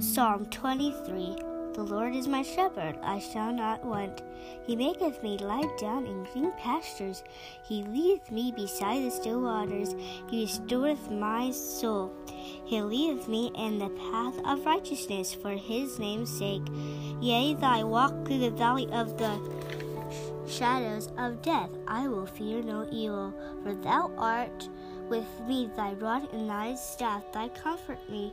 Psalm 23 The Lord is my shepherd, I shall not want. He maketh me lie down in green pastures. He leadeth me beside the still waters. He restoreth my soul. He leadeth me in the path of righteousness for his name's sake. Yea, though I walk through the valley of the shadows of death, I will fear no evil, for thou art with me, thy rod and thy staff, thy comfort me.